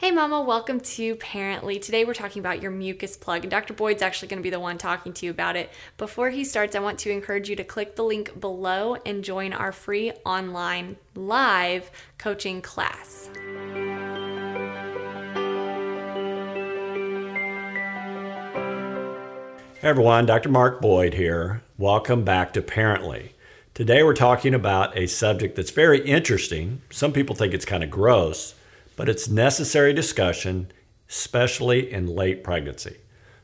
Hey, Mama, welcome to Pearently. Today we're talking about your mucus plug, and Dr. Boyd's actually going to be the one talking to you about it. Before he starts, I want to encourage you to click the link below and join our free online live coaching class. Hey everyone, Dr. Mark Boyd here. Welcome back to Pearently. Today we're talking about a subject that's very interesting. Some people think it's kind of gross but it's necessary discussion, especially in late pregnancy.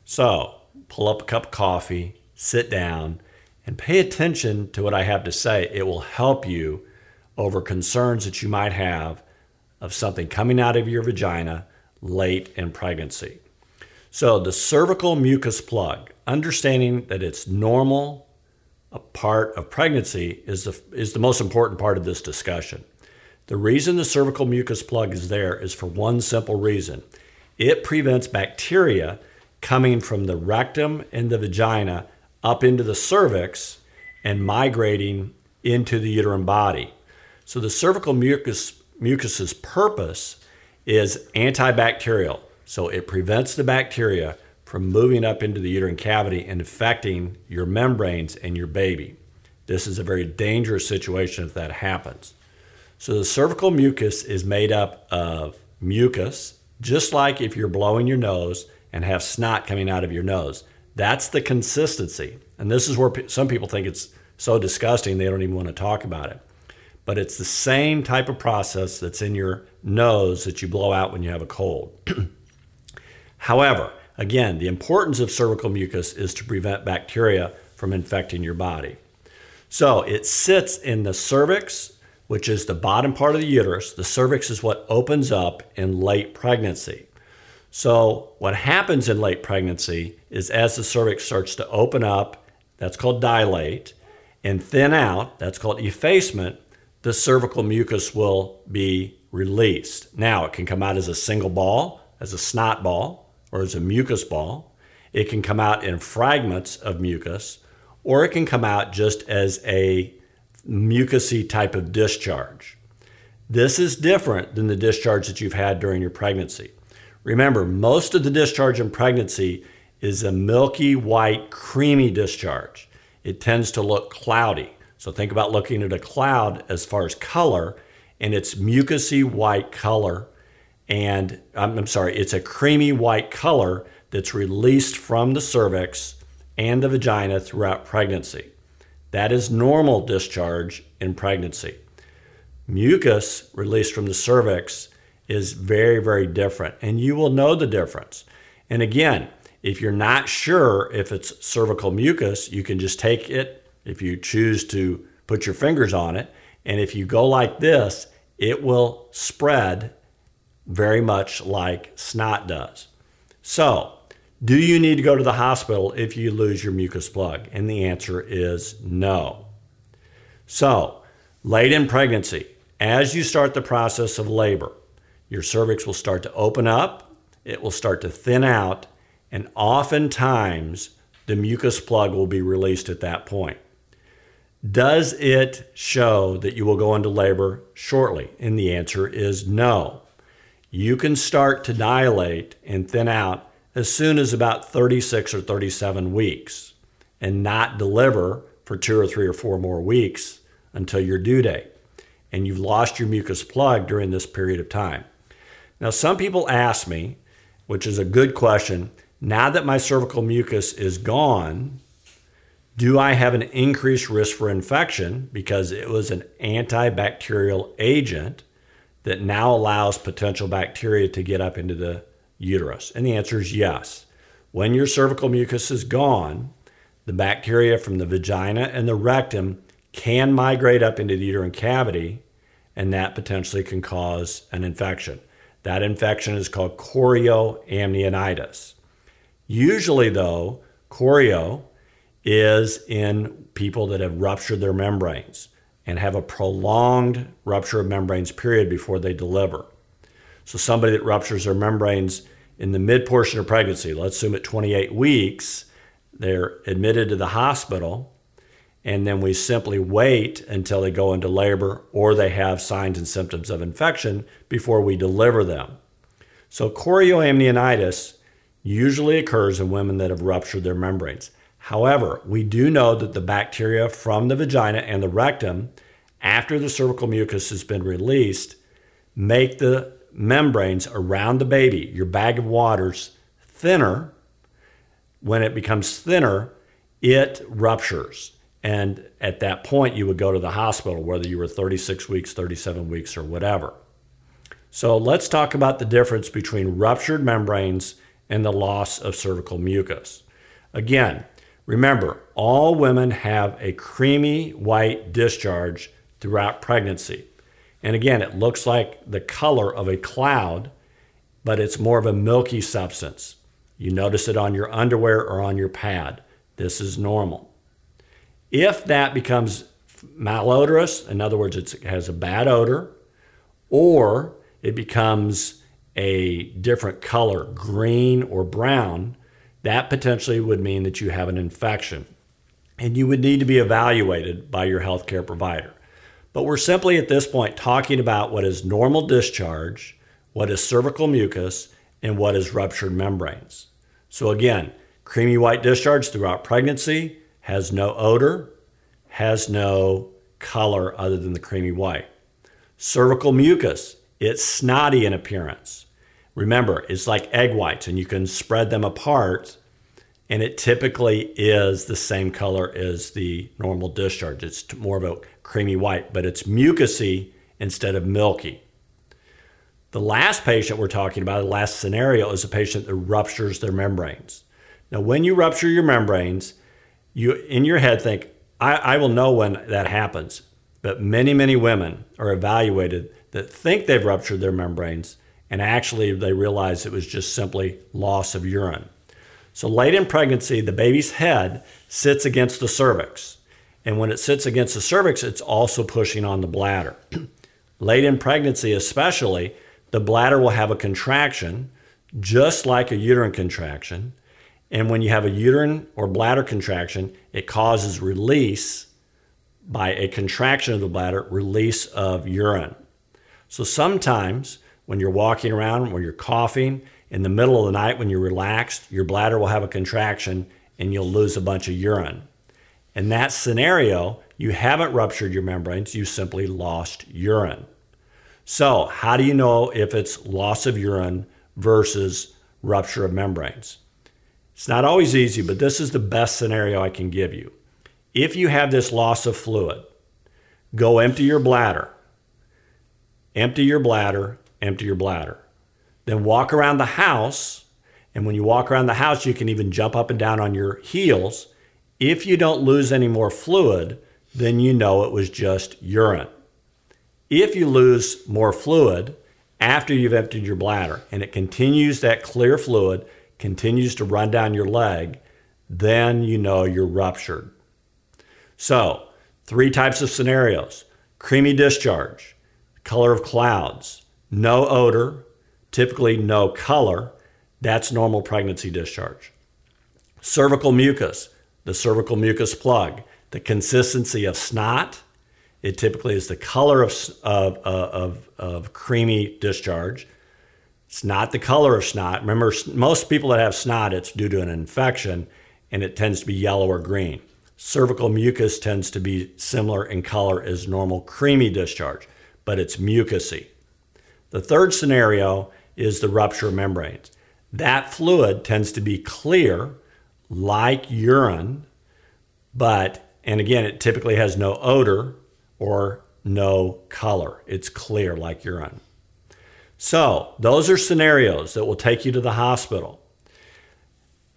So, pull up a cup of coffee, sit down, and pay attention to what I have to say. It will help you over concerns that you might have of something coming out of your vagina late in pregnancy. So, the cervical mucus plug, understanding that it's normal, a part of pregnancy, is the, is the most important part of this discussion. The reason the cervical mucus plug is there is for one simple reason it prevents bacteria coming from the rectum and the vagina up into the cervix and migrating into the uterine body. So the cervical mucus mucus's purpose is antibacterial. So it prevents the bacteria from moving up into the uterine cavity and infecting your membranes and your baby. This is a very dangerous situation if that happens. So the cervical mucus is made up of mucus, just like if you're blowing your nose and have snot coming out of your nose. That's the consistency. And this is where some people think it's so disgusting they don't even want to talk about it. But it's the same type of process that's in your nose that you blow out when you have a cold. However, again, the importance of cervical mucus is to prevent bacteria from infecting your body. So it sits in the cervix, which is the bottom part of the uterus. The cervix is what opens up in late pregnancy. So, what happens in late pregnancy is as the cervix starts to open up, that's called dilate, and thin out, that's called effacement, the cervical mucus will be released. Now, it can come out as a single ball, as a snot ball, or as a mucus ball. It can come out in fragments of mucus, or it can come out just as a mucousy type of discharge. This is different than the discharge that you've had during your pregnancy. Remember, most of the discharge in pregnancy is a milky white, creamy discharge. It tends to look cloudy. So think about looking at a cloud as far as color, and it's mucousy white color. And I'm, I'm sorry, it's a creamy white color that's released from the cervix and the vagina throughout pregnancy. That is normal discharge in pregnancy. Mucus released from the cervix is very, very different, and you will know the difference. And again, if you're not sure if it's cervical mucus, you can just take it if you choose to put your fingers on it. And if you go like this, it will spread very much like snot does. So, do you need to go to the hospital if you lose your mucus plug? And the answer is no. So, late in pregnancy, as you start the process of labor, your cervix will start to open up, it will start to thin out, and oftentimes the mucus plug will be released at that point. Does it show that you will go into labor shortly? And the answer is no. You can start to dilate and thin out as soon as about 36 or 37 weeks and not deliver for two or three or four more weeks until your due date. And you've lost your mucus plug during this period of time. Now, some people ask me, which is a good question, now that my cervical mucus is gone, do I have an increased risk for infection because it was an antibacterial agent that now allows potential bacteria to get up into the uterus? And the answer is yes. When your cervical mucus is gone, the bacteria from the vagina and the rectum can migrate up into the uterine cavity, and that potentially can cause an infection. That infection is called chorioamnionitis. Usually, though, chorio is in people that have ruptured their membranes and have a prolonged rupture of membranes period before they deliver. So somebody that ruptures their membranes in the mid portion of pregnancy, let's assume at 28 weeks, they're admitted to the hospital, and then we simply wait until they go into labor or they have signs and symptoms of infection before we deliver them. So, chorioamnionitis usually occurs in women that have ruptured their membranes. However, we do know that the bacteria from the vagina and the rectum, after the cervical mucus has been released, make the membranes around the baby, your bag of waters, thinner. When it becomes thinner, it ruptures. And at that point, you would go to the hospital, whether you were 36 weeks, 37 weeks, or whatever. So let's talk about the difference between ruptured membranes and the loss of cervical mucus. Again, remember, all women have a creamy white discharge throughout pregnancy. And again, it looks like the color of a cloud, but it's more of a milky substance. You notice it on your underwear or on your pad. This is normal. If that becomes malodorous, in other words, it has a bad odor, or it becomes a different color, green or brown, that potentially would mean that you have an infection. And you would need to be evaluated by your healthcare provider. But we're simply at this point talking about what is normal discharge, what is cervical mucus, and what is ruptured membranes. So, again, creamy white discharge throughout pregnancy has no odor, has no color other than the creamy white. Cervical mucus, it's snotty in appearance. Remember, it's like egg whites, and you can spread them apart, and it typically is the same color as the normal discharge. It's more of a creamy white, but it's mucousy instead of milky. The last patient we're talking about, the last scenario, is a patient that ruptures their membranes. Now, when you rupture your membranes, you in your head think, I, I will know when that happens. But many, many women are evaluated that think they've ruptured their membranes, and actually they realize it was just simply loss of urine. So late in pregnancy, the baby's head sits against the cervix. And when it sits against the cervix, it's also pushing on the bladder. late in pregnancy, especially, the bladder will have a contraction, just like a uterine contraction. And when you have a uterine or bladder contraction, it causes release by a contraction of the bladder, release of urine. So sometimes when you're walking around, when you're coughing, in the middle of the night when you're relaxed, your bladder will have a contraction and you'll lose a bunch of urine. In that scenario, you haven't ruptured your membranes, you simply lost urine. So, how do you know if it's loss of urine versus rupture of membranes? It's not always easy, but this is the best scenario I can give you. If you have this loss of fluid, go empty your bladder. Empty your bladder, empty your bladder. Then walk around the house. And when you walk around the house, you can even jump up and down on your heels. If you don't lose any more fluid, then you know it was just urine. If you lose more fluid after you've emptied your bladder and it continues that clear fluid, continues to run down your leg, then you know you're ruptured. So, three types of scenarios creamy discharge, color of clouds, no odor, typically no color. That's normal pregnancy discharge. Cervical mucus, the cervical mucus plug, the consistency of snot. It typically is the color of, of, uh, of, of creamy discharge. It's not the color of snot. Remember, most people that have snot, it's due to an infection and it tends to be yellow or green. Cervical mucus tends to be similar in color as normal creamy discharge, but it's mucousy. The third scenario is the rupture of membranes. That fluid tends to be clear, like urine, but, and again, it typically has no odor or no color. It's clear like urine. So, those are scenarios that will take you to the hospital.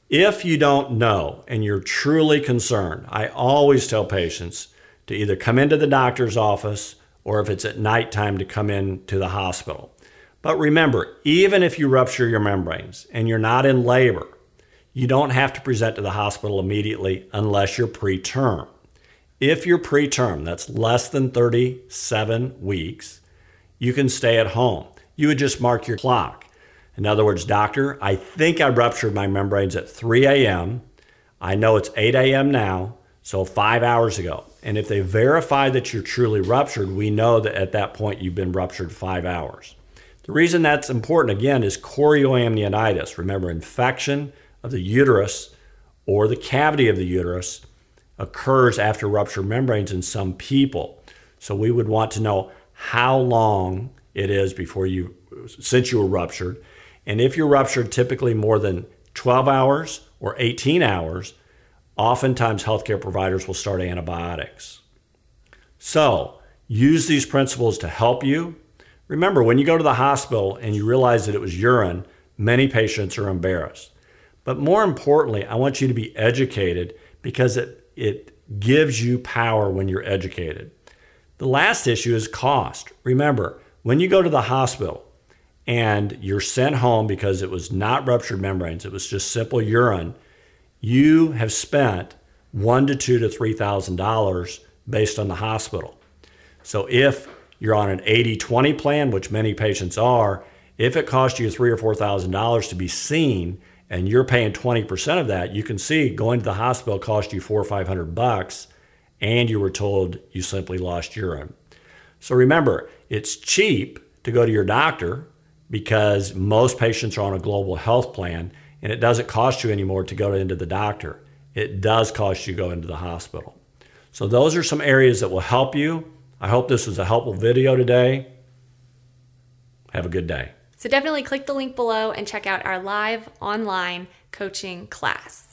If you don't know and you're truly concerned, I always tell patients to either come into the doctor's office or if it's at nighttime to come in to the hospital. But remember, even if you rupture your membranes and you're not in labor, you don't have to present to the hospital immediately unless you're preterm. If you're preterm, that's less than 37 weeks, you can stay at home. You would just mark your clock. In other words, doctor, I think I ruptured my membranes at 3 a.m. I know it's 8 a.m. now, so five hours ago. And if they verify that you're truly ruptured, we know that at that point you've been ruptured five hours. The reason that's important again is chorioamnionitis. Remember, infection of the uterus or the cavity of the uterus occurs after ruptured membranes in some people. So we would want to know how long it is before you, since you were ruptured. And if you're ruptured typically more than 12 hours or 18 hours, oftentimes healthcare providers will start antibiotics. So use these principles to help you. Remember, when you go to the hospital and you realize that it was urine, many patients are embarrassed. But more importantly, I want you to be educated because it, it gives you power when you're educated. The last issue is cost. Remember, when you go to the hospital and you're sent home because it was not ruptured membranes, it was just simple urine, you have spent one to two to three thousand dollars based on the hospital. So if you're on an 80-20 plan, which many patients are, if it costs you three or four thousand dollars to be seen and you're paying 20% of that, you can see going to the hospital cost you four or five hundred bucks and you were told you simply lost urine. So remember, it's cheap to go to your doctor because most patients are on a global health plan and it doesn't cost you anymore to go into the doctor. It does cost you to go into the hospital. So those are some areas that will help you. I hope this was a helpful video today. Have a good day. So definitely click the link below and check out our live online coaching class.